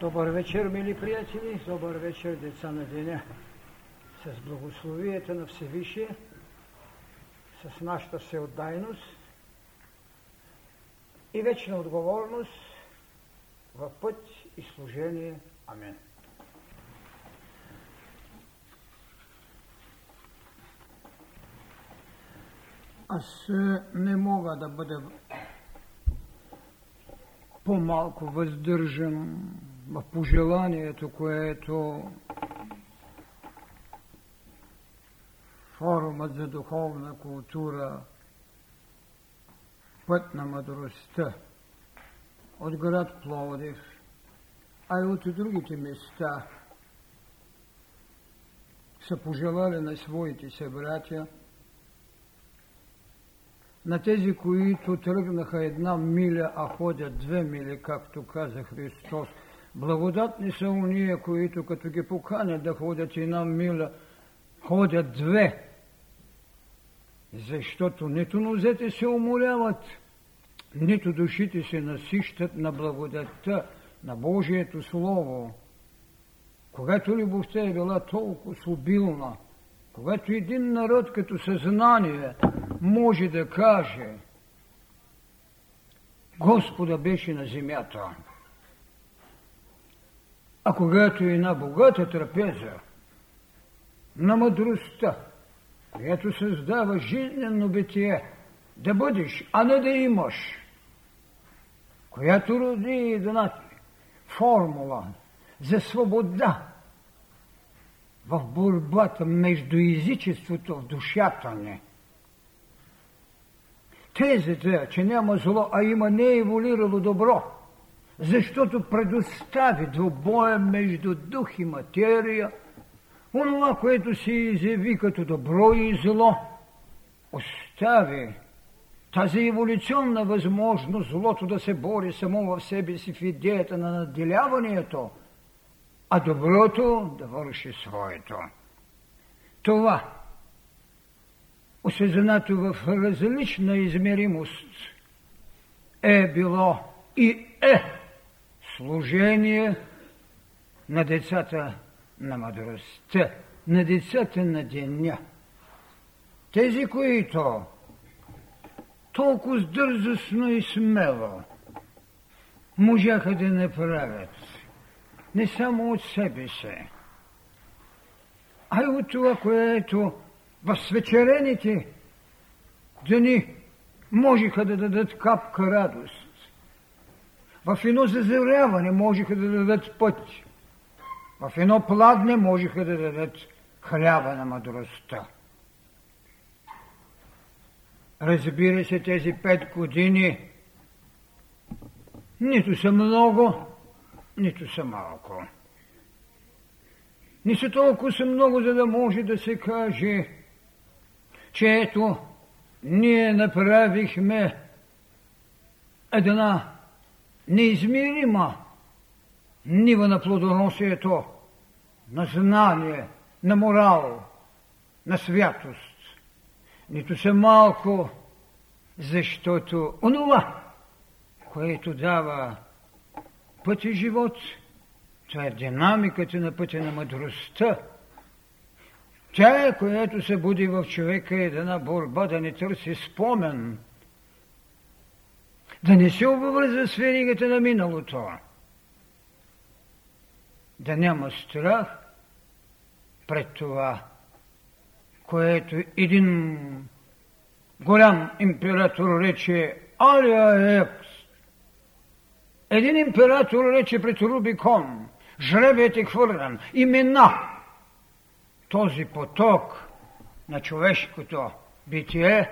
Добър вечер, мили приятели, добър вечер, деца на деня. С благословията на Всевишие, с нашата всеотдайност и вечна отговорност в път и служение. Амин. Аз е, не мога да бъда по-малко въздържан пожеланието, което форумът за духовна култура Път на мъдростта от град Пловдив, а и от другите места са пожелали на своите събратя, на тези, които тръгнаха една миля, а ходят две мили, както каза Христос – Благодатни са уния, които като ги поканят да ходят една миля, ходят две. Защото нито нозете се уморяват, нито душите се насищат на благодатта, на Божието Слово. Когато любовта е била толкова обилна, когато един народ като съзнание може да каже Господа беше на земята, а когато е една богата трапеза на мъдростта, която създава жизнено битие, да бъдеш, а не да имаш, която роди една формула за свобода в борбата между езичеството в душата ни. Тезата, че няма зло, а има не еволирало добро – защото предостави двобоя между дух и материя, онова, което се изяви като добро и зло, остави тази еволюционна възможност злото да се бори само в себе си в идеята на наделяването, а доброто да върши своето. Това, осъзнато в различна измеримост, е било и е служение на децата на мъдростта, на децата на деня. Тези, които толкова дързостно и смело можаха да направят не само от себе си, а и от това, което в свечерените дни можеха да дадат капка радост в едно зазоряване можеха да дадат път. В едно пладне можеха да дадат хляба на мъдростта. Разбира се, тези пет години нито са много, нито са малко. Не са толкова са много, за да може да се каже, че ето, ние направихме една неизмерима нива на плодоносието, на знание, на морал, на святост. Нито са малко, защото онова, което дава път и живот, това е динамиката на пътя на мъдростта. Тя е, която се буди в човека една борба да не търси спомен, да не се обвърза с веригата на миналото, да няма страх пред това, което един голям император рече Алия Екс. Един император рече пред Рубикон, жребият е хвърлен, имена този поток на човешкото битие,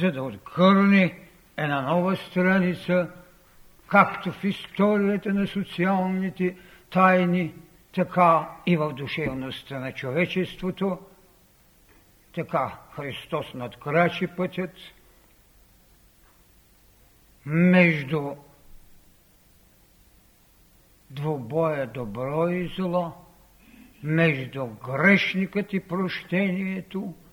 за да откърни една нова страница, както в историята на социалните тайни, така и в душевността на човечеството, така Христос надкрачи пътят между двобоя добро и зло, между грешникът и прощението –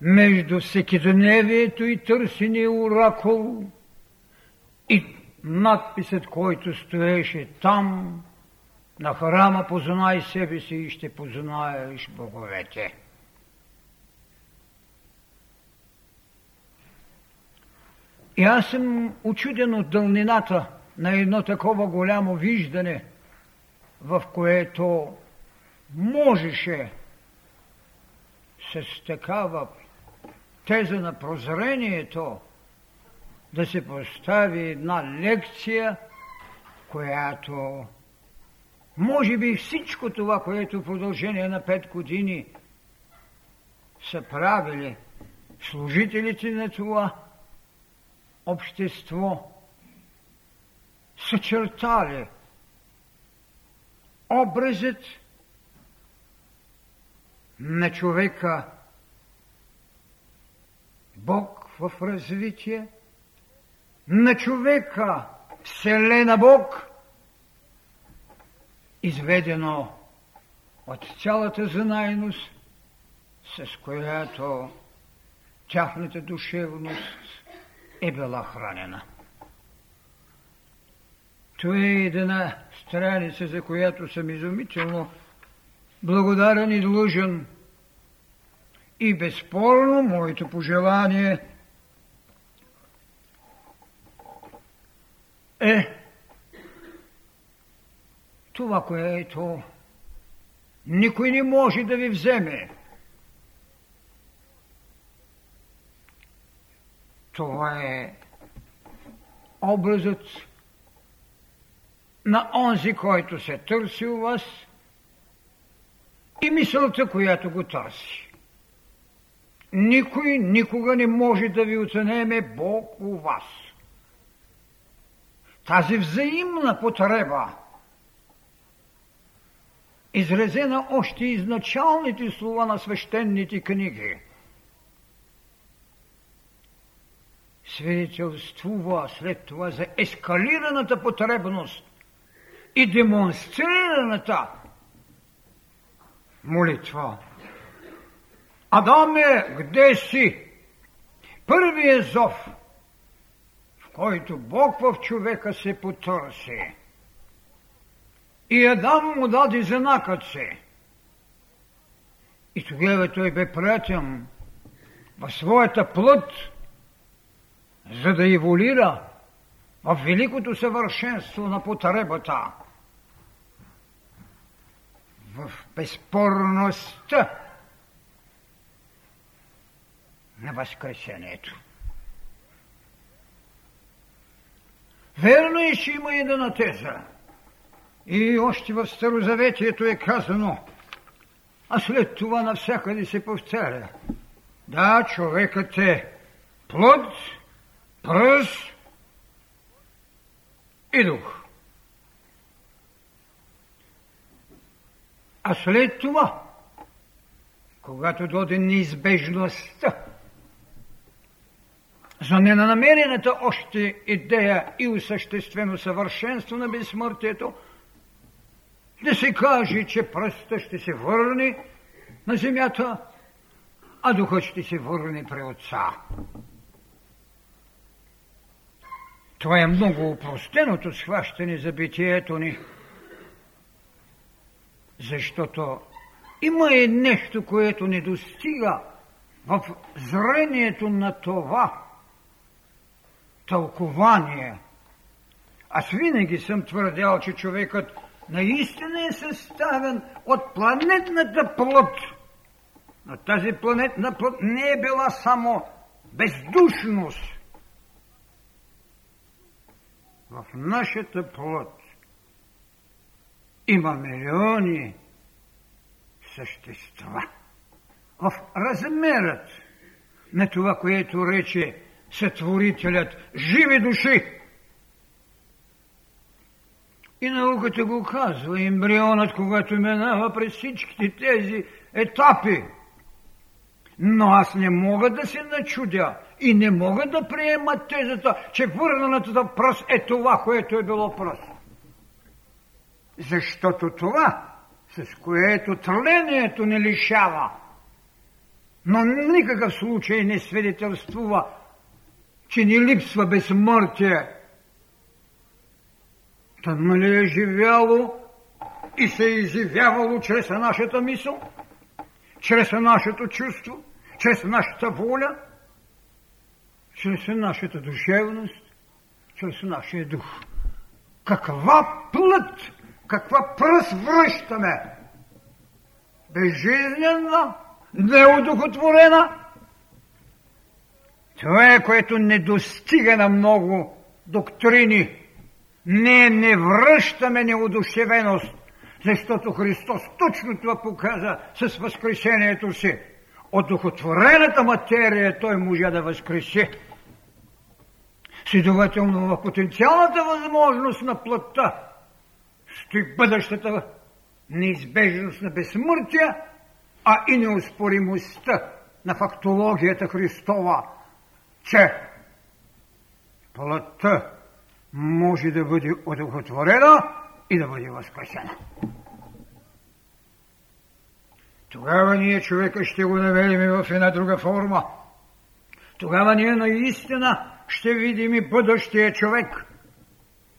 между всекидневието и търсения оракул и надписът, който стоеше там, на храма познай себе си и ще познаеш боговете. И аз съм очуден от дълнината на едно такова голямо виждане, в което можеше с такава теза на прозрението да се постави една лекция, която може би всичко това, което в продължение на пет години са правили служителите на това общество, съчертали образът на човека Бог в развитие, на човека Вселена Бог, изведено от цялата знайност, с която тяхната душевност е била хранена. Това е една страница, за която съм изумително благодарен и длъжен. И безспорно моето пожелание е това, което никой не може да ви вземе. Това е образът на онзи, който се търси у вас и мисълта, която го търси. Никой никога не може да ви оценеме Бог у вас. Тази взаимна потреба, изразена още изначалните слова на свещените книги, свидетелствува след това за ескалираната потребност и демонстрираната молитва. Адаме, къде си? Първият зов, в който Бог в човека се потърси. И Адам му даде знакът се. И тогава той бе пратен в своята плът, за да еволира в великото съвършенство на потребата, в безспорността на възкресението. Верно е, че има една теза. И още в Старозаветието е казано, а след това навсякъде се повтаря. Да, човекът е плод, пръст и дух. А след това, когато доде неизбежността за ненамерената още идея и осъществено съвършенство на безсмъртието, да се каже, че пръста ще се върне на земята, а духът ще се върне при отца. Това е много упростеното схващане за битието ни, защото има и нещо, което не достига в зрението на това тълкование. Аз винаги съм твърдял, че човекът наистина е съставен от планетната плът. Но тази планетна плът не е била само бездушност. В нашата плът има милиони същества. В размерът на това, което рече сътворителят живи души. И науката го казва, ембрионът, когато минава през всичките тези етапи. Но аз не мога да се начудя и не мога да приема тезата, че върнанатата пръст е това, което е било пръст. Защото това, с което тлението не лишава, но никакъв случай не свидетелствува, че ни липсва безсмъртие, Та нали е живяло и се е изявявало чрез нашата мисъл, чрез нашето чувство, чрез нашата воля, чрез нашата душевност, чрез нашия дух. Каква плът, каква пръст връщаме? Безжизнена, неудохотворена. Това е, което не достига на много доктрини. Ние не връщаме неудушевеност, защото Христос точно това показа с възкресението си. От духотворената материя той може да възкреси. Следователно в потенциалната възможност на плътта стои бъдещата неизбежност на безсмъртие, а и неоспоримостта на фактологията Христова, че плътта може да бъде удохотворена и да бъде възкресена. Тогава ние човека ще го намерим в една друга форма. Тогава ние наистина ще видим и бъдещия човек.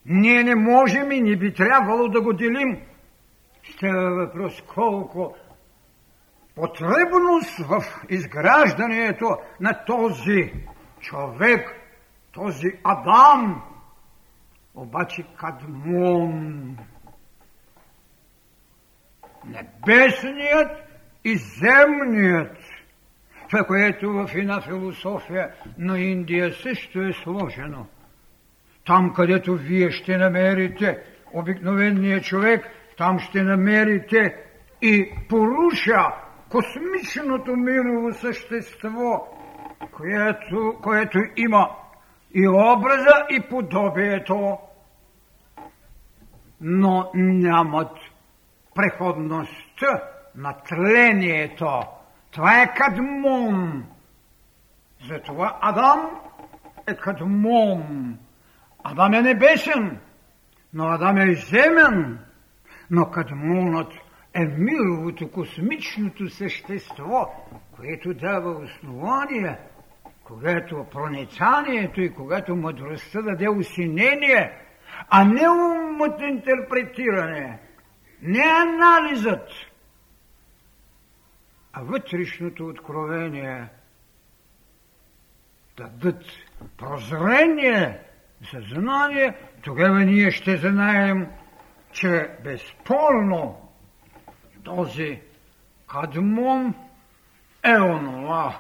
Ние не можем и не би трябвало да го делим. Става въпрос колко потребност в изграждането на този човек, този Адам, обаче Кадмон, небесният и земният, това, което в една философия на Индия също е сложено. Там, където вие ще намерите обикновения човек, там ще намерите и поруша космичното мирово същество, което, което има и образа, и подобието, но нямат преходността на тлението. Това е кадмон. Затова Адам е кадмон. Адам е небесен, но Адам е земен. Но кадмонът е мировото, космичното същество, което дава основание, когато проницанието и когато мъдростта даде усинение, а не умът интерпретиране, не анализът, а вътрешното откровение дадат прозрение, съзнание, тогава ние ще знаем, че безспорно този кадмон е онова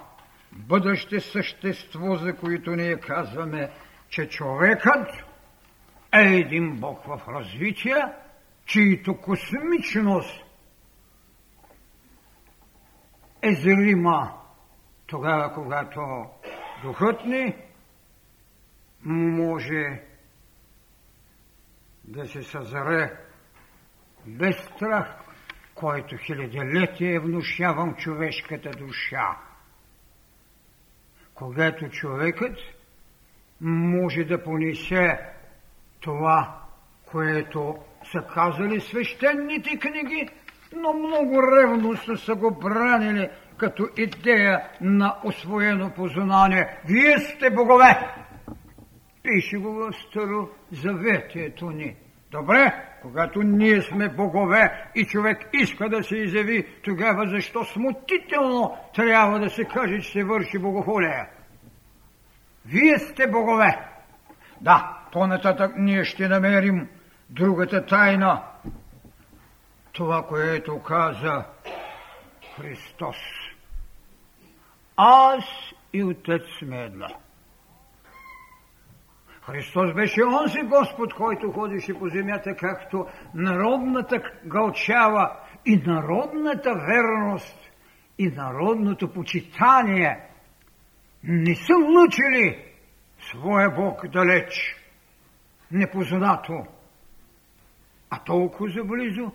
бъдеще същество, за което ние казваме, че човекът е един Бог в развитие, чието космичност е зрима тогава, когато духът ни може да се съзре без страх, който хилядолетие е внушавам човешката душа. Когато човекът може да понесе това, което са казали свещените книги, но много ревностно са го бранили като идея на освоено познание. Вие сте богове! Пише го в Старо Заветието ни. Добре, когато ние сме богове и човек иска да се изяви, тогава защо смутително трябва да се каже, че се върши богохулия? Вие сте богове. Да, по-нататък ние ще намерим другата тайна, това, което каза Христос. Аз и Отец сме едно. Христос беше онзи Господ, който ходеше по земята, както народната гълчава и народната верност и народното почитание не са лучили своя Бог далеч, непознато, а толкова заблизо,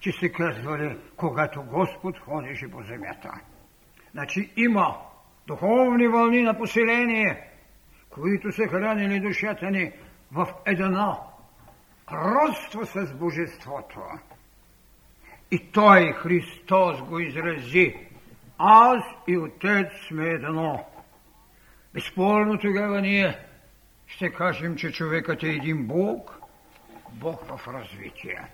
че се казвали, когато Господ ходеше по земята. Значи има духовни вълни на поселение, които са хранили душата ни в едно родство с Божеството. И Той, Христос, го изрази. Аз и Отец сме едно. Безспорно тогава ние ще кажем, че човекът е един Бог, Бог в развитие.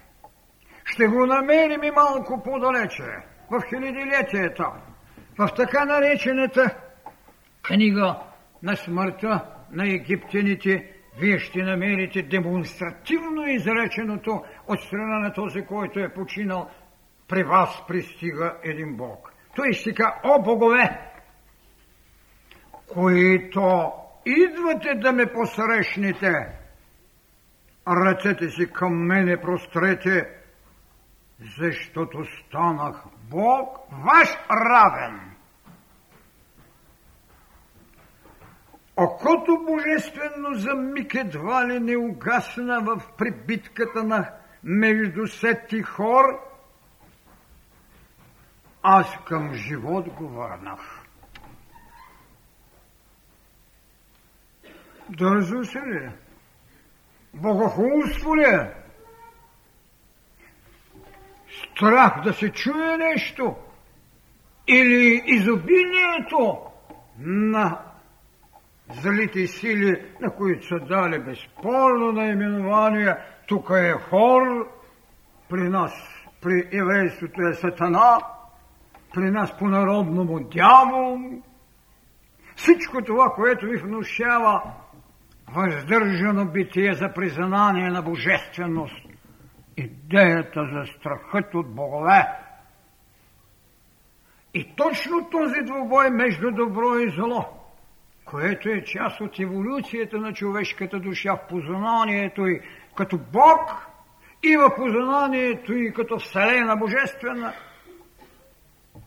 Ще го намерим и малко по-далече, в хилядилетието, в така наречената книга на смъртта на египтяните, вие ще намерите демонстративно изреченото от страна на този, който е починал. При вас пристига един Бог. Той ще ка, о богове, които идвате да ме посрещнете, ръцете си към мене прострете, защото станах Бог ваш равен. Окото божествено за миг едва ли не угасна в прибитката на между сет хор, аз към живот го върнах. Дързо се ли? Богохулство ли? Страх да се чуе нещо? Или изобилието на злите сили, на които са дали безспорно наименование. Тук е хор, при нас, при еврейството е сатана, при нас по-народному дявол. Всичко това, което ви внушава въздържано битие за признание на божественост, идеята за страхът от богове. И точно този двубой между добро и зло – което е част от еволюцията на човешката душа в познанието и като Бог и в познанието и като Вселена Божествена,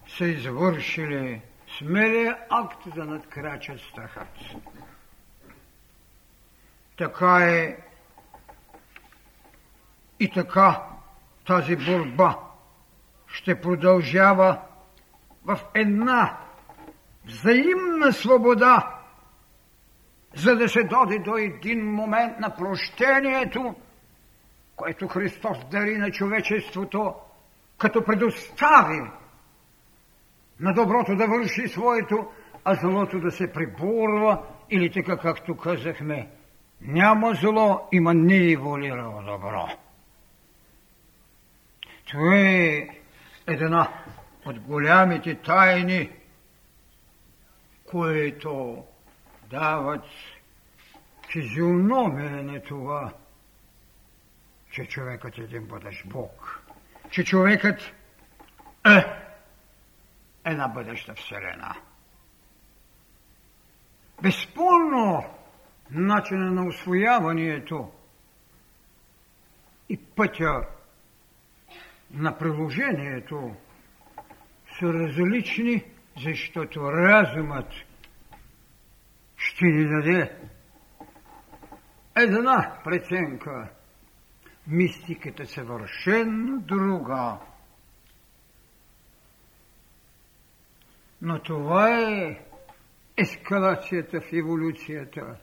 са извършили смелия акт да надкрачат страхът. Така е и така тази борба ще продължава в една взаимна свобода за да се доди до един момент на прощението, което Христос дари на човечеството, като предостави на доброто да върши своето, а злото да се приборва, или така както казахме, няма зло, има нееволирало добро. Това е една от голямите тайни, които дават физиономия на това, че човекът е един бъдещ Бог, че човекът е една бъдеща Вселена. Безспорно, начина на освояването и пътя на приложението са различни, защото разумът – ще ни даде една преценка. Мистиката съвършенно друга. Но това е ескалацията в еволюцията.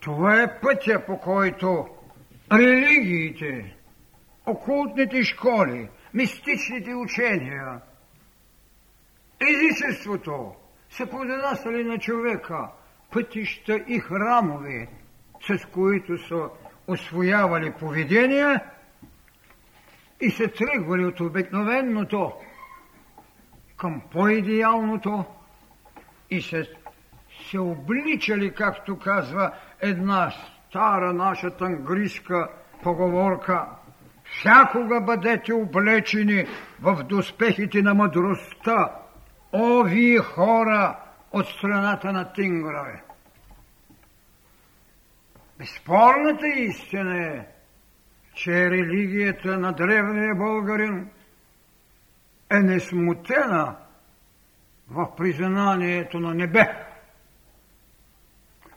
Това е пътя, по който религиите, окултните школи, мистичните учения, езичеството, са подраснали на човека. Пътища и храмове, с които са освоявали поведение и се тръгвали от обикновеното към по-идеалното и се, се обличали, както казва една стара наша тангриска поговорка, всякога бъдете облечени в доспехите на мъдростта, О, вие хора от страната на тингрове! Безспорната истина е, че религията на древния българин е несмутена в признанието на небе.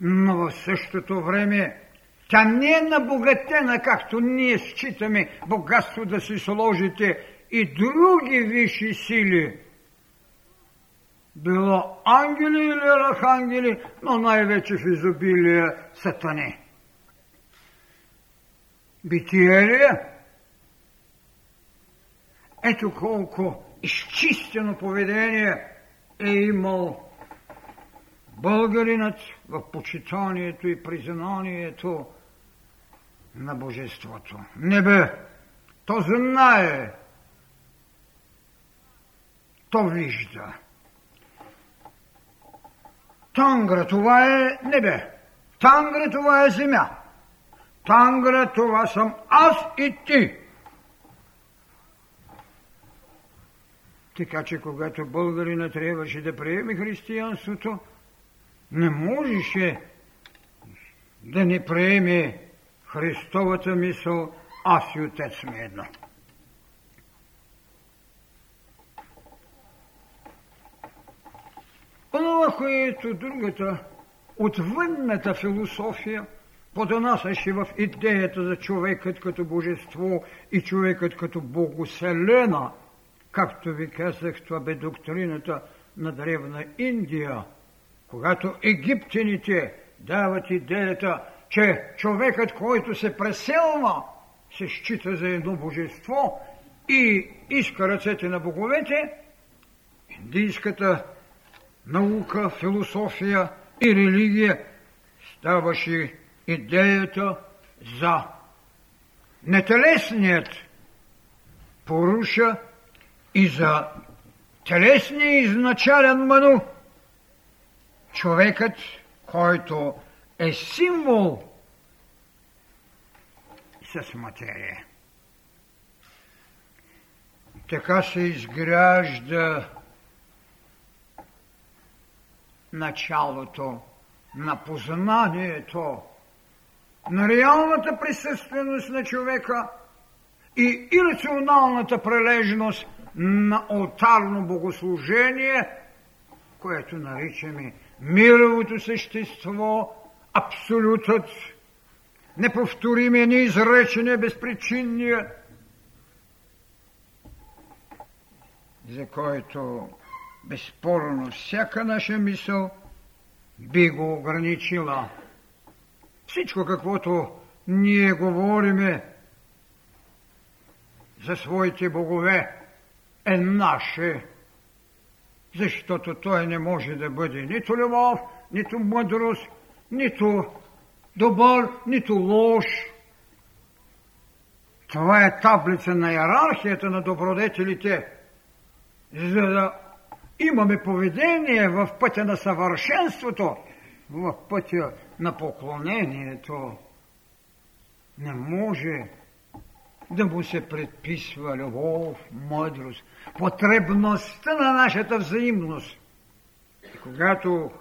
Но в същото време тя не е набогатена, както ние считаме богатство да си сложите и други висши сили – било ангели или архангели, но най-вече в изобилие сатани. Битие ли е? Ето колко изчистено поведение е имал българинът в почитанието и признанието на Божеството. Небе, то знае, то вижда. Тангра това е небе. Тангра това е земя. Тангра това съм аз и ти. Така че когато българина трябваше да приеме християнството, не можеше да не приеме Христовата мисъл аз и отец сме едно. Онова, което другата, отвънната философия, подонасяше в идеята за човекът като божество и човекът като богоселена – Както ви казах, това бе доктрината на древна Индия, когато египтяните дават идеята, че човекът, който се преселва, се счита за едно божество и иска ръцете на боговете, индийската наука, философия и религия ставаше идеята за нетелесният поруша и за телесния изначален ману. Човекът, който е символ с материя. Така се изгражда началото на познанието, на реалната присъственост на човека и ирационалната прележност на алтарно богослужение, което наричаме мировото същество, абсолютът, неповторимия, неизречения, безпричинния, за който безспорно всяка наша мисъл би го ограничила. Всичко, каквото ние говориме за своите богове, е наше, защото той не може да бъде нито любов, нито мъдрост, нито добър, нито лош. Това е таблица на иерархията на добродетелите, за да имаме поведение в пътя на съвършенството, в пътя на поклонението. Не може да му се предписва любов, мъдрост, потребността на нашата взаимност. И когато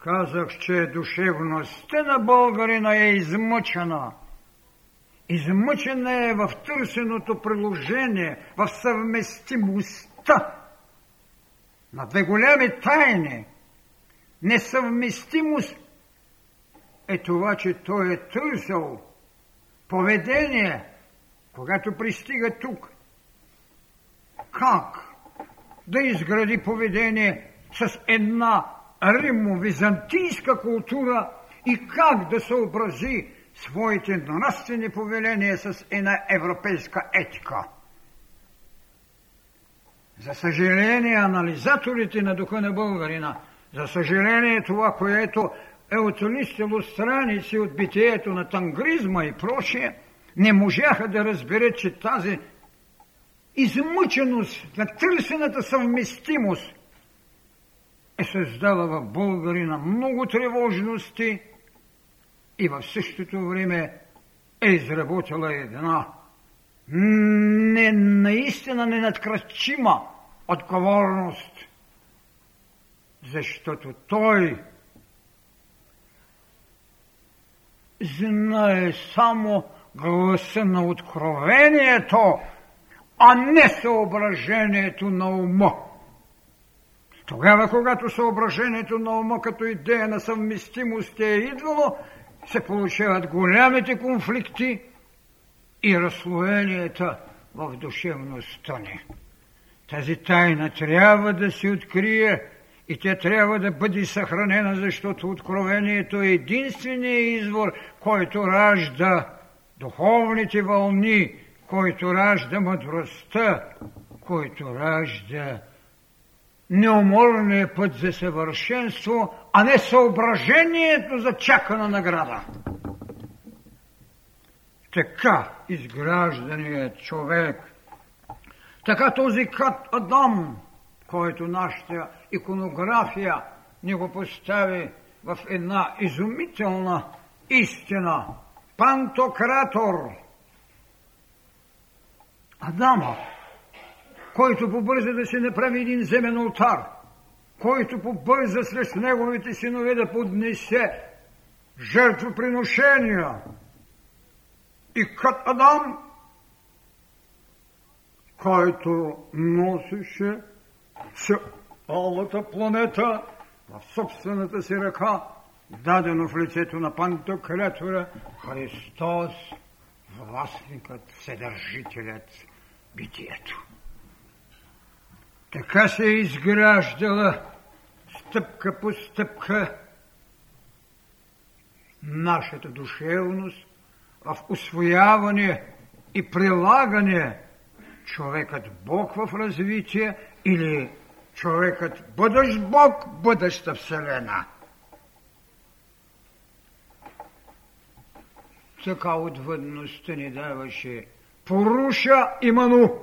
казах, че душевността на българина е измъчена, измъчена е в търсеното приложение, в съвместимостта на две голями тайни. Несъвместимост е това, че той е търсил поведение – когато пристига тук, как да изгради поведение с една римо-византийска култура и как да съобрази своите нравствени повеления с една европейска етика. За съжаление, анализаторите на духа на българина, за съжаление това, което е отлистило страници от битието на тангризма и прочее – не можаха да разберат, че тази измъченост на търсената съвместимост е създала в българина много тревожности и в същото време е изработила една не, наистина ненадкрачима отговорност, защото той знае само гласа на откровението, а не съображението на ума. Тогава, когато съображението на ума като идея на съвместимост е идвало, се получават голямите конфликти и разслоенията в душевността ни. Тази тайна трябва да се открие и тя трябва да бъде съхранена, защото откровението е единственият извор, който ражда духовните вълни, който ражда мъдростта, който ражда неуморния път за съвършенство, а не съображението за чакана награда. Така изгражданият човек, така този кат Адам, който нашата иконография ни го постави в една изумителна истина. Пантократор. Адама, който побърза да се направи един земен алтар, който побърза срещу неговите синове да поднесе жертвоприношения. И кът Адам, който носеше цялата планета в собствената си ръка, дадено в лицето на пантократора Христос, властникът, съдържителят, битието. Така се е изграждала стъпка по стъпка нашата душевност в освояване и прилагане човекът Бог в развитие или човекът бъдещ Бог, бъдеща Вселена. Така отвъдността ни даваше поруша иману.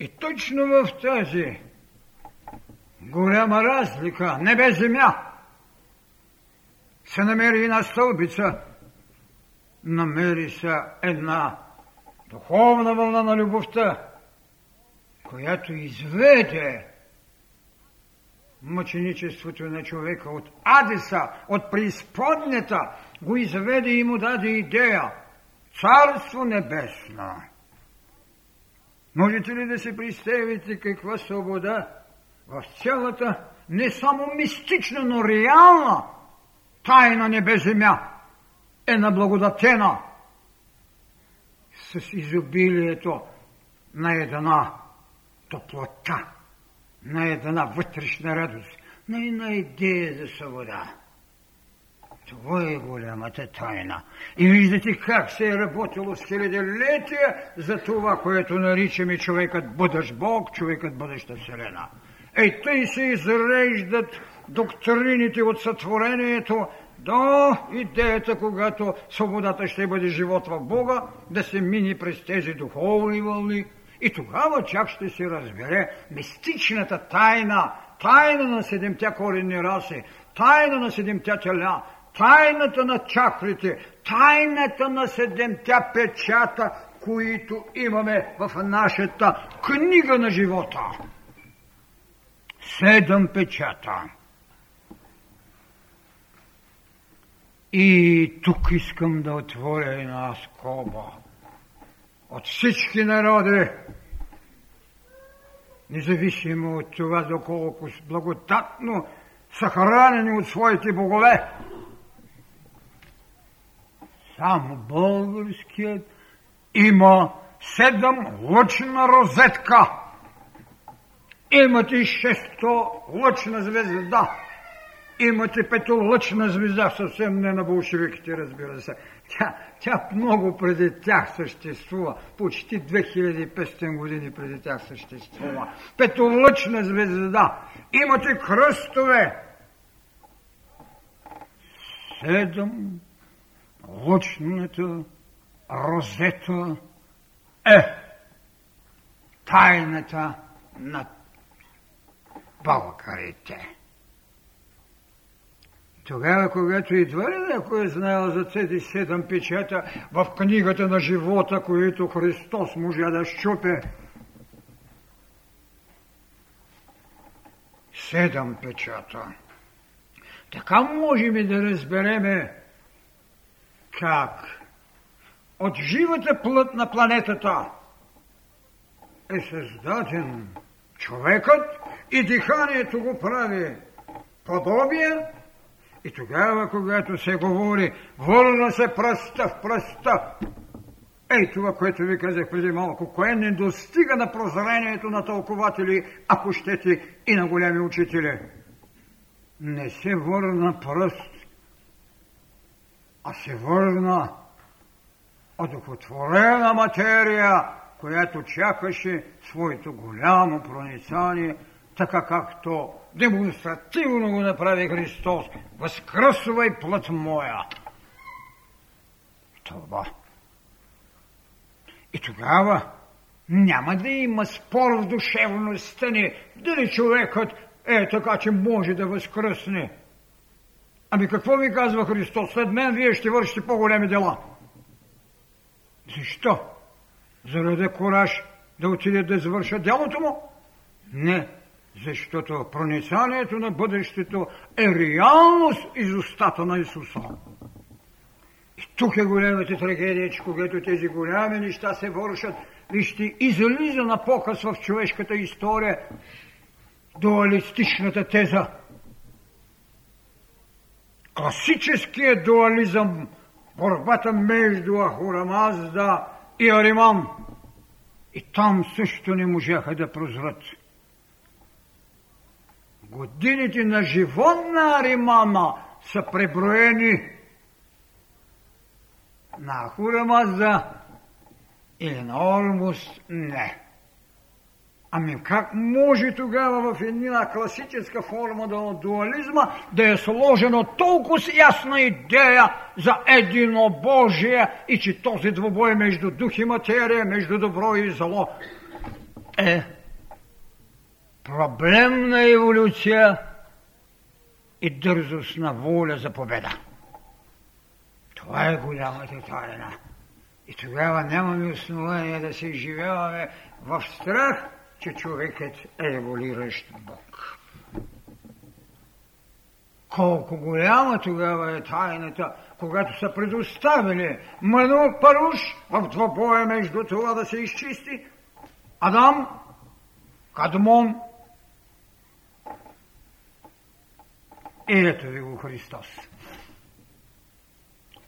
И точно в тази голяма разлика, небе-земя, се намери една стълбица, намери се една духовна вълна на любовта, която изведе мъченичеството на човека от Адеса, от преизподнята, го изведе и му даде идея. Царство небесно. Можете ли да се представите каква свобода в цялата не само мистична, но реална тайна небе-земя е наблагодатена с изобилието на една топлота, на една вътрешна радост, на една идея за свобода. Това е голямата тайна. И виждате как се е работило с хилядолетия за това, което наричаме човекът бъдещ Бог, човекът бъдеща Вселена. Ей, тъй се изреждат доктрините от сътворението до идеята, когато свободата ще бъде живот в Бога, да се мини през тези духовни вълни. И тогава чак ще се разбере мистичната тайна, тайна на седемтя коренни раси, тайна на седемтя теля, тайната на чакрите, тайната на седемтя печата, които имаме в нашата книга на живота. Седем печата. И тук искам да отворя една скоба. От всички народи, независимо от това, доколко благодатно са хранени от своите богове, само българският има седем лъчна розетка. Имате шесто лъчна звезда. Имате петолъчна звезда, съвсем не на болшевиките, разбира се. Тя, тя много преди тях съществува. Почти 2500 години преди тях съществува. Петолъчна звезда. Имате кръстове. Седем лъчната розета е тайната на българите. Тогава, когато идва ли някой е знаел за тези седем печата в книгата на живота, които Христос можа да щупе, седем печата. Така можем да разбереме как от живата плът на планетата е създаден човекът и диханието го прави подобие и тогава, когато се говори, върна се пръста в пръста, Ей това, което ви казах преди малко, кое не достига на прозрението на тълкователи, ако щете и на големи учители. Не се върна пръст, а се върна одухотворена материя, която чакаше своето голямо проницание, така както демонстративно го направи Христос. Възкръсвай плът моя! това. И тогава няма да има спор в душевността ни, дали човекът е така, че може да възкръсне. Ами какво ви казва Христос? След мен вие ще вършите по-големи дела. Защо? Заради кораж да отиде да извърша делото му? Не, защото проницанието на бъдещето е реалност из устата на Исуса. И тук е големата трагедия, че когато тези голями неща се вършат, вижте, излиза на показ в човешката история дуалистичната теза. Класическият дуализъм, борбата между Ахурамазда и Ариман. И там също не можаха да прозрат. Годините на живот на Аримана са преброени на Ахурамазда или на Ормус не. Ами как може тогава в една класическа форма на дуализма да е сложено толкова ясна идея за единобожие и че този двобой между дух и материя, между добро и зло е проблем на еволюция и дързост на воля за победа. Това е голямата тайна. И тогава нямаме основание да се изживяваме в страх, че човекът е еволиращ Бог. Колко голяма тогава е тайната, когато са предоставили Ману Паруш в двобоя между това да се изчисти Адам, Кадмон ето ви го Христос.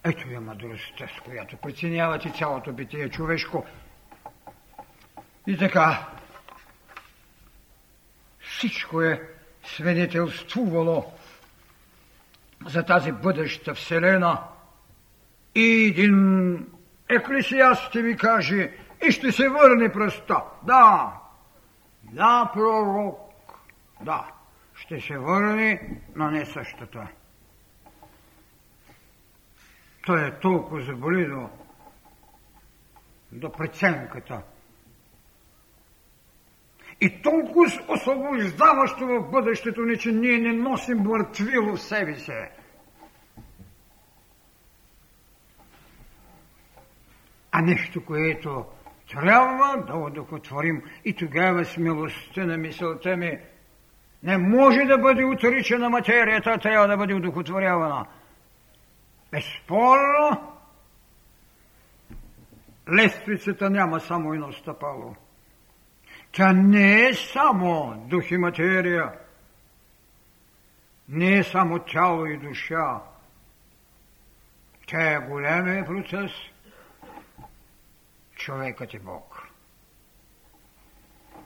Ето е мъдростта, с която преценявате цялото битие човешко. И така, всичко е свидетелствувало за тази бъдеща вселена. И един еклесиаст ще ви каже и ще се върне пръста. Да, да, пророк, да, ще се върне, но не същата. Той е толкова заболи до, до преценката – и толкова освобождаващо в бъдещето ни, че ние не носим мъртвило в себе си. А нещо, което трябва да удохотворим. И тогава смелостта на мисълта ми не може да бъде отричана материята, трябва да бъде удохотворявана. Безспорно, лествицата няма само едно стъпало – тя не е само дух и материя, не е само тяло и душа. Тя е големия процес. Човекът е Бог.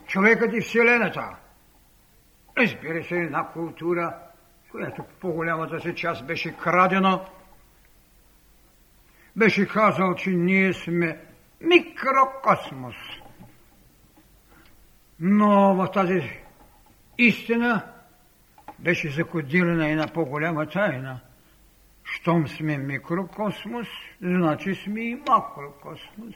Човекът е Вселената. Разбира се, една култура, която по-голямата си част беше крадена, беше казал, че ние сме микрокосмос – но в тази истина беше закодирана една по-голяма тайна. Щом сме микрокосмос, значи сме и макрокосмос.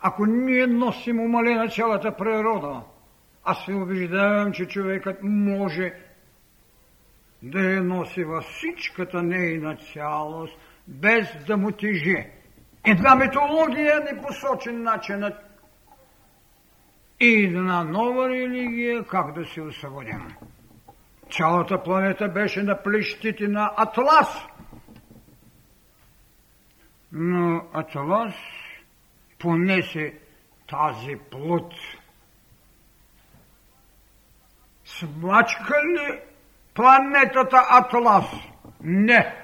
Ако ние носим умалена цялата природа, аз се убеждавам, че човекът може да я носи във всичката нейна цялост, без да му тежи. Една митология не посочи начинът и една нова религия, как да се освободим. Цялата планета беше на плещите на Атлас. Но Атлас понесе тази плод. Смачка ли планетата Атлас? Не.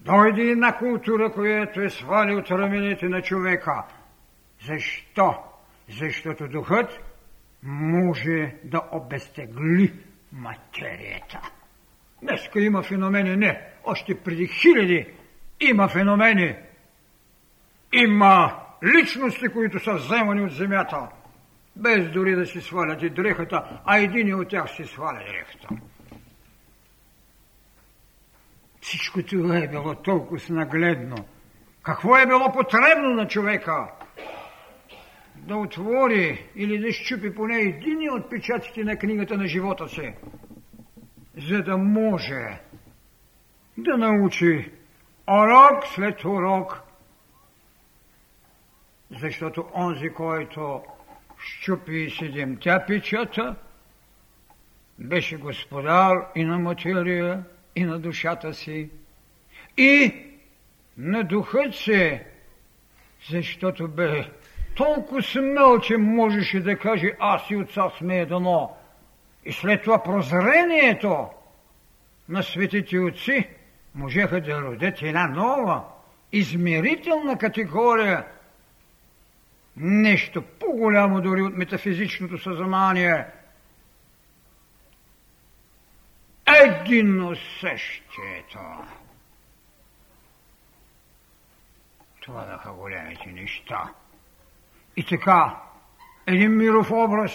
Дойде една култура, която е свали от рамените на човека. Защо? защото духът може да обезтегли материята. Днеска има феномени, не, още преди хиляди има феномени. Има личности, които са вземани от земята, без дори да си свалят и дрехата, а един от тях си сваля дрехата. всичко това е било толкова нагледно. Какво е било потребно на човека? Да отвори или да щупи поне един от печатите на книгата на живота си, за да може да научи урок след урок, защото онзи, който щупи седемтя печата, беше господар и на материя, и на душата си, и на духът си, защото бе толкова смел, че можеше да каже аз и отца сме едно. И след това прозрението на светите отци можеха да родят една нова, измерителна категория, нещо по-голямо дори от метафизичното съзнание – едино същието. Това бяха големите неща. И така, един миров образ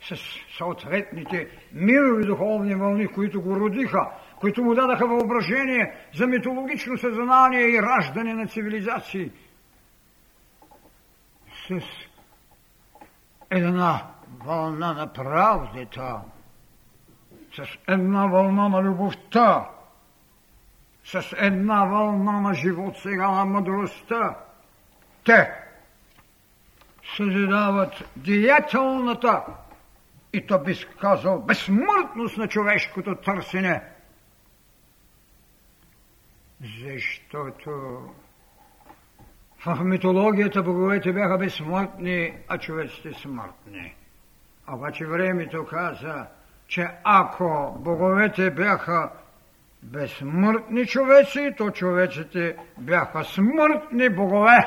с съответните мирови духовни вълни, които го родиха, които му дадаха въображение за митологично съзнание и раждане на цивилизации. С една вълна на правдата, с една вълна на любовта, с една вълна на живот сега на мъдростта. Те създават деятелната и то би казал безсмъртност на човешкото търсене. Защото в митологията боговете бяха безсмъртни, а човеците смъртни. Обаче времето каза, че ако боговете бяха безсмъртни човеци, то човеците бяха смъртни богове.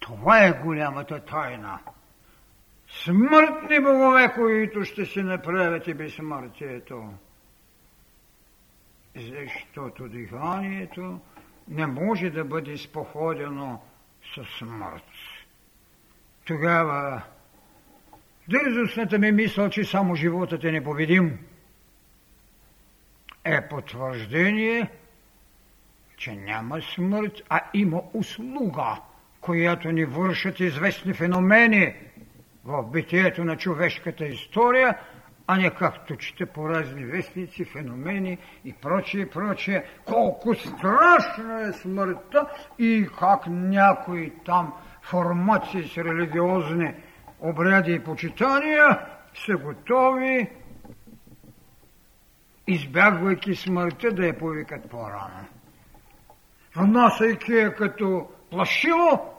Това е голямата тайна. Смъртни богове, които ще се направят и безсмъртието. Защото диханието не може да бъде споходено със смърт. Тогава Дързостната ми мисъл, че само животът е непобедим, е потвърждение, че няма смърт, а има услуга, която ни вършат известни феномени в битието на човешката история, а не както чете по разни вестници, феномени и прочие, и прочие. Колко страшна е смъртта и как някои там формации с религиозни обряди и почитания са готови, избягвайки смъртта, да я повикат по-рано. Внасяйки я като плашило,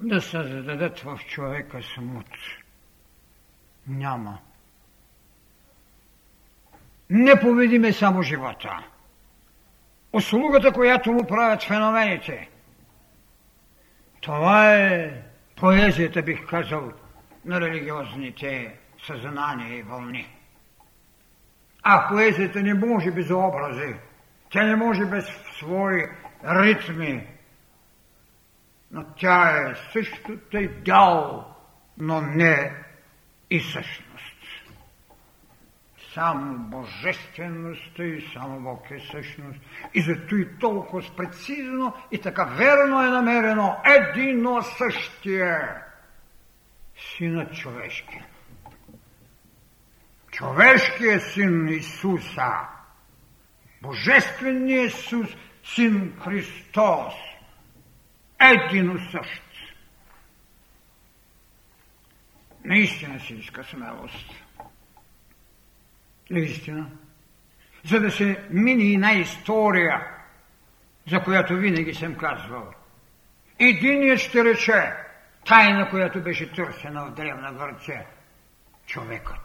да се зададат в човека смут. Няма. Не победиме само живота. Услугата, която му правят феномените, това е поезията, бих казал, на религиозните съзнания и вълни. А поезията не може без образи, тя не може без свои ритми, но тя е също тъй дял, но не и същност. Само божествеността и само Бог е същност. И зато и толкова прецизно и така верно е намерено едино същие синът човешки. Човешкият син Исуса, Божественият Исус, син Христос, едино същ. Наистина си иска смелост. Наистина. За да се мини една история, за която винаги съм казвал. Единият ще рече тайна, която беше търсена в Древна Гърция. Човекът.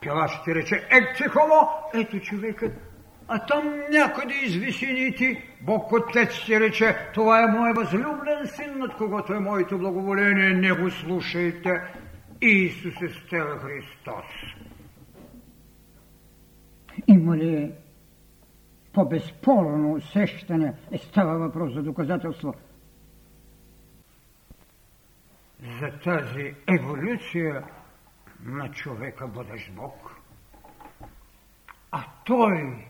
Пила ще рече, екце хомо, ето човекът. А там някъде из висините Бог Отец ще рече, това е мой възлюблен син, над когото е моето благоволение, не го слушайте. Исус е стела Христос. Има ли по-безспорно усещане? Е, става въпрос за доказателство. За тази еволюция на човека бъдеш Бог. А той,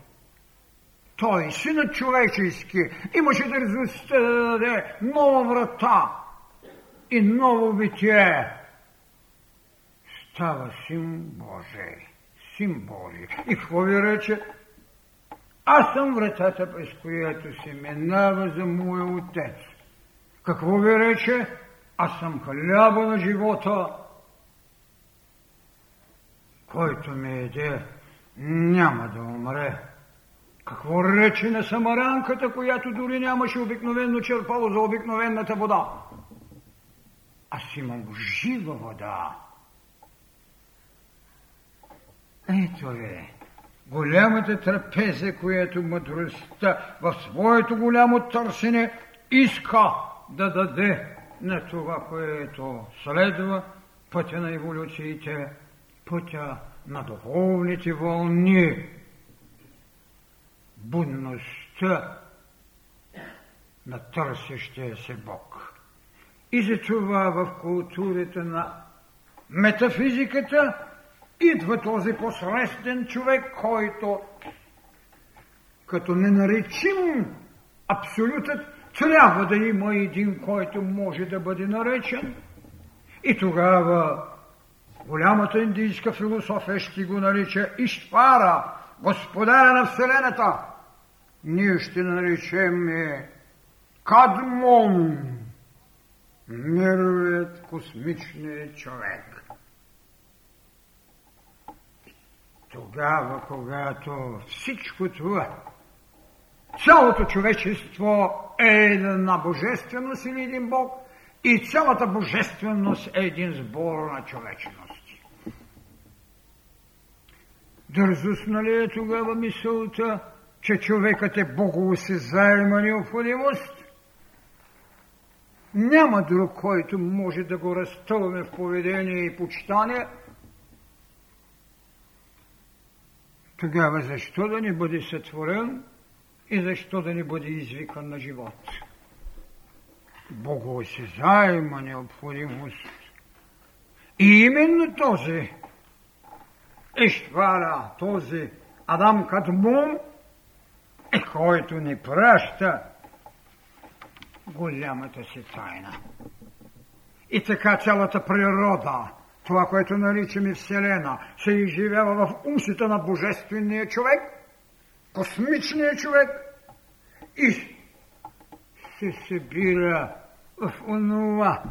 той, синът човечески, имаше дързостта да даде нова врата и ново битие. Става син Божий, син Божий. И какво ви рече? Аз съм вратата, през която се минава за моя отец. Какво ви рече? Аз съм хляба на живота. Който ме еде, няма да умре. Какво рече на самаранката, която дори нямаше обикновено черпало за обикновената вода? Аз имам жива вода. Ето е голямата трапеза, която мъдростта в своето голямо търсене иска да даде на това, което следва пътя на еволюциите, пътя на духовните вълни, будността на търсещия се Бог. И за това в културата на метафизиката идва този посредствен човек, който като не наречим абсолютът, трябва да има един, който може да бъде наречен. И тогава голямата индийска философия ще го нарича Иштвара, господаря на Вселената. Ние ще наречем Кадмон, мировият космичният човек. Тогава, когато всичко това, цялото човечество е една божественост или един Бог, и цялата божественост е един сбор на човечности. Дързостна ли е тогава мисълта, че човекът е боговосезаема необходимост? Няма друг, който може да го разтълме в поведение и почитание – тогава защо да не бъде сътворен и защо да не бъде извикан на живот? Богоосезаема необходимост. И именно този Ищвара, този Адам Кадмон, който ни праща голямата си тайна. И така цялата природа това, което наричаме Вселена, се изживява в устите на Божествения човек, космичния човек и се събира в онова,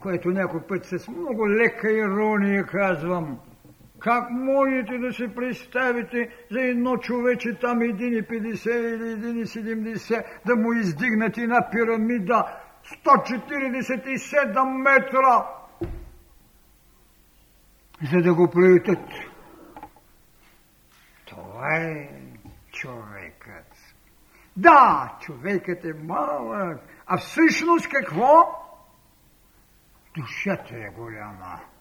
което някой път с много лека ирония казвам. Как можете да се представите за едно човече там 1,50 или 1,70 да му издигнат една пирамида 147 метра за да го плетат. Това е човекът. Да, човекът е малък, а всъщност какво? Душата е голяма.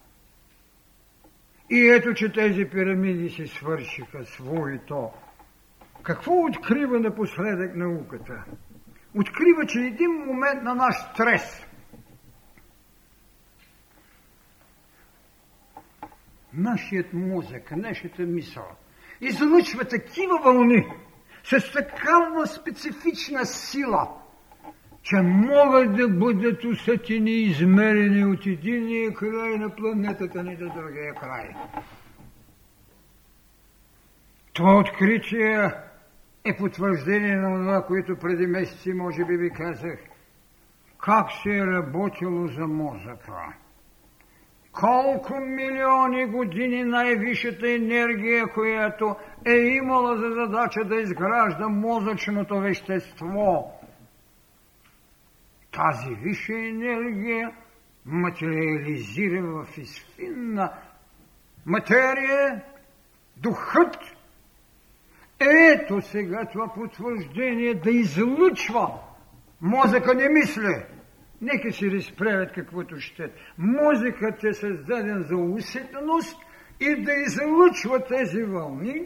И ето, че тези пирамиди си свършиха своето. Какво открива напоследък науката? Открива, че един момент на наш стрес – нашият мозък, нашата мисъл излъчва такива вълни с такава специфична сила, че могат да бъдат усетени и измерени от единия край на планетата ни до другия край. Това откритие е потвърждение на това, което преди месеци може би ви казах. Как се е работило за мозъка колко милиони години най-висшата енергия, която е имала за задача да изгражда мозъчното вещество. Тази висша енергия материализира в изфинна материя духът. Ето сега това потвърждение да излъчва. Мозъка не мисли. Нека си разправят каквото ще. Музикът е създаден за усетност и да излъчва тези вълни,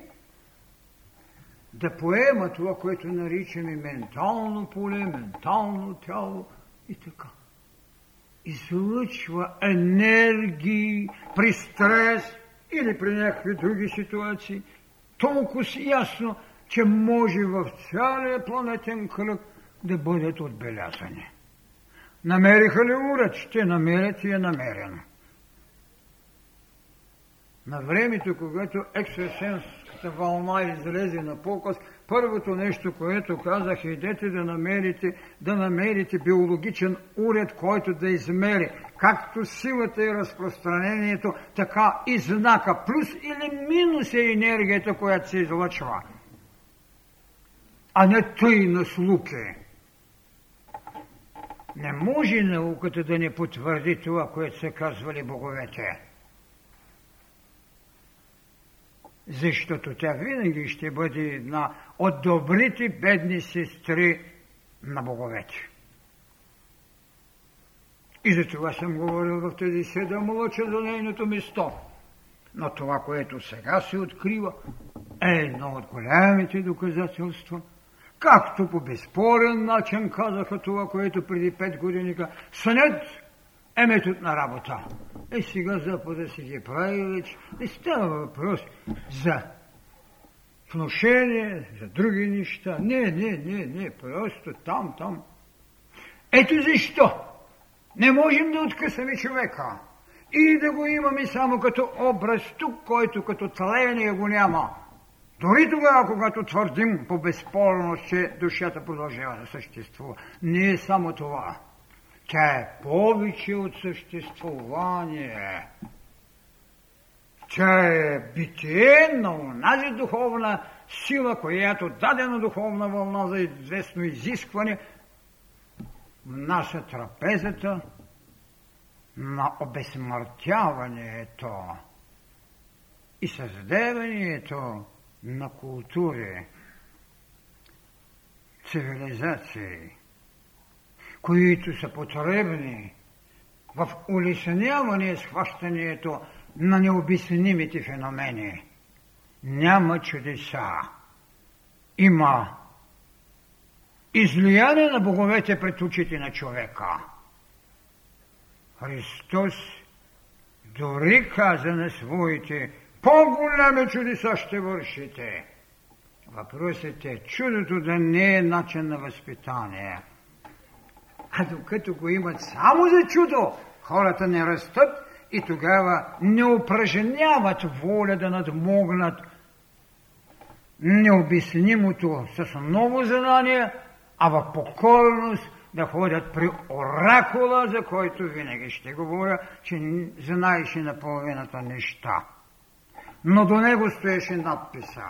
да поема това, което наричаме ментално поле, ментално тяло и така. излъчва енергии при стрес или при някакви други ситуации, толкова ясно, че може в цялия планетен кръг да бъдат отбелязани. Намериха ли уред? Ще намерят и е намерено. На времето, когато екстрасенската вълна излезе на показ, първото нещо, което казах, идете да намерите, да намерите биологичен уред, който да измери както силата и разпространението, така и знака, плюс или минус е енергията, която се излъчва. А не тъй на слуке. Не може науката да не потвърди това, което са казвали боговете. Защото тя винаги ще бъде една от добрите бедни сестри на боговете. И за това съм говорил в тези седем лъча за нейното место. Но това, което сега се открива, е едно от голямите доказателства – както по безспорен начин казаха това, което преди пет години сънят е метод на работа. И сега Запада си ги прави вече. Не става въпрос за вношение, за други неща. Не, не, не, не, просто там, там. Ето защо не можем да откъсаме човека и да го имаме само като образ тук, който като тление го няма. Дори тогава, когато твърдим по безспорност, че душата продължава да съществува. Не е само това. Тя е повече от съществувание. Тя е битие на онази духовна сила, която дадена духовна вълна за известно изискване наша трапезата на обезсмъртяването и създаването на култури, цивилизации, които са потребни в улесняване схващането на необяснимите феномени. Няма чудеса. Има излияние на боговете пред очите на човека. Христос дори каза на своите по-голями чудеса ще вършите. Въпросът е чудото да не е начин на възпитание. А докато го имат само за чудо, хората не растат и тогава не упражняват воля да надмогнат необяснимото с ново знание, а в покорност да ходят при оракула, за който винаги ще говоря, че знаеш и наполовината неща но до него стоеше надписа.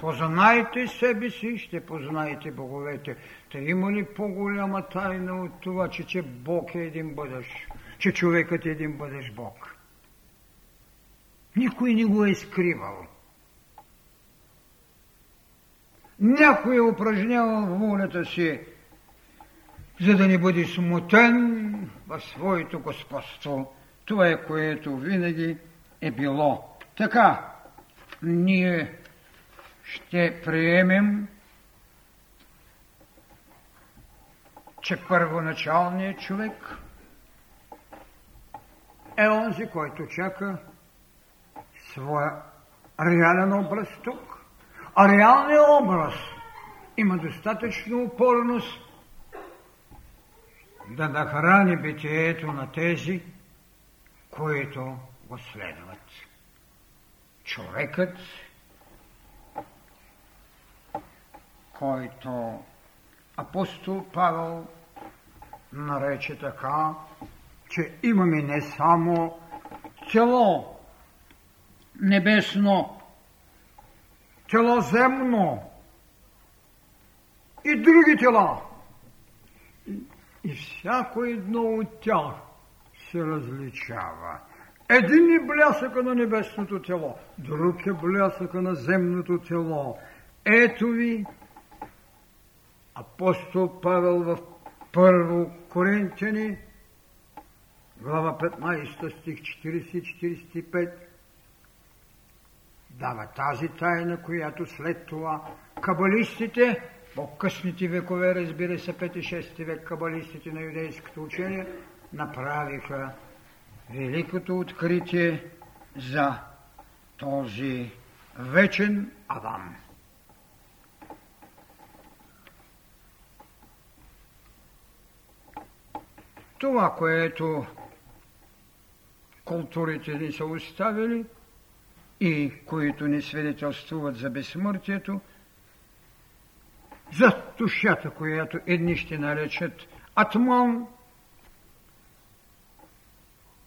Познайте себе си, ще познаете боговете. Та има ли по-голяма тайна от това, че, че Бог е един бъдещ, че човекът е един бъдещ Бог? Никой не го е скривал. Някой е упражнявал волята си, за да не бъде смутен в своето господство. Това е което винаги е било така, ние ще приемем, че първоначалният човек е онзи, който чака своя реален образ тук. А реалният образ има достатъчно упорност да нахрани битието на тези, които го следват човекът, който апостол Павел нарече така, че имаме не само тело небесно, тело земно и други тела. И всяко едно от тях се различава. Един е блясъка на небесното тело, друг е блясъка на земното тело. Ето ви апостол Павел в първо Коринтияни, глава 15, стих 40-45, дава тази тайна, която след това кабалистите, по-късните векове, разбира се, 5-6 век, кабалистите на юдейското учение, направиха великото откритие за този вечен Адам. Това, което културите ни са оставили и които ни свидетелствуват за безсмъртието, за душата, която едни ще наречат атман,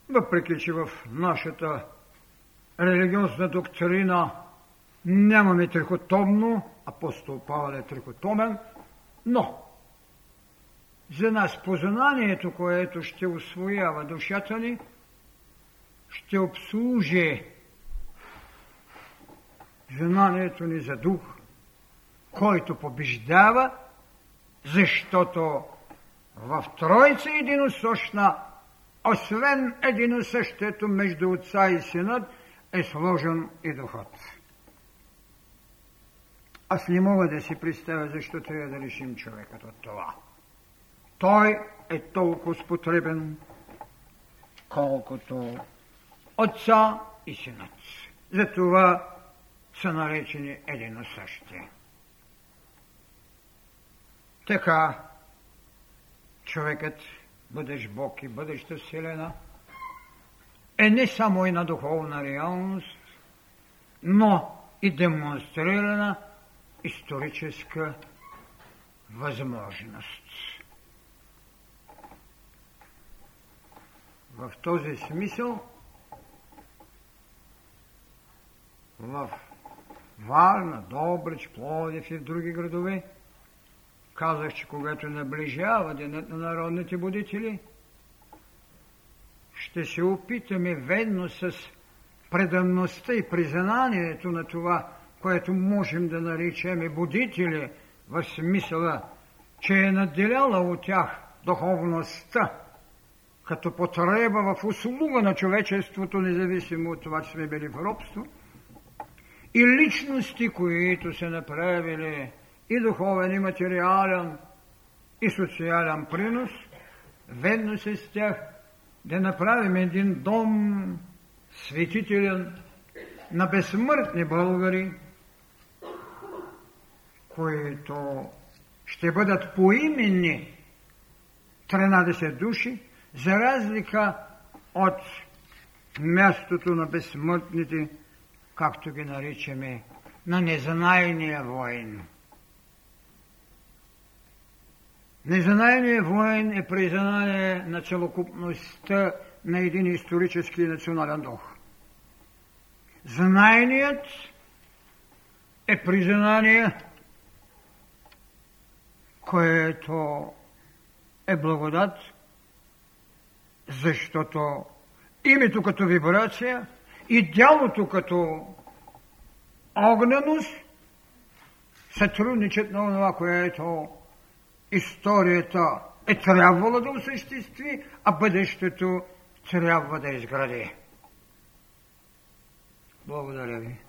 въпреки че в нашата религиозна доктрина нямаме трихотомно, апостол Павел е трихотомен, но за нас познанието, което ще освоява душата ни, ще обслужи знанието ни за дух, който побеждава, защото в Тройца единосъщна, освен единосъщето между Отца и Синът, е сложен и Духът. Аз не мога да си представя защо трябва да решим човекът от това. Той е толкова спотребен, колкото Отца и Синът. Затова са наречени единосъщи. Така, човекът, бъдещ Бог и бъдеща Вселена, е не само една духовна реалност, но и демонстрирана историческа възможност. В този смисъл в Варна, Добрич, Пловдив и в други градове, казах, че когато наближава Денят на народните будители, ще се опитаме ведно с преданността и признанието на това, което можем да наричаме будители в смисъла, че е наделяла от тях духовността, като потреба в услуга на човечеството, независимо от това, че сме били в робство, и личности, които са направили и духовен, и материален, и социален принос, ведно с тях да направим един дом светителен на безсмъртни българи, които ще бъдат поименни 13 души, за разлика от мястото на безсмъртните, както ги наричаме, на незнайния воин. Незнайният воин е признание на целокупността на един исторически национален дух. Знайният е признание, което е благодат, защото името като вибрация и дялото като огненост сътрудничат на това, което историята е трябвало да осъществи, а бъдещето трябва да изгради. Благодаря ви.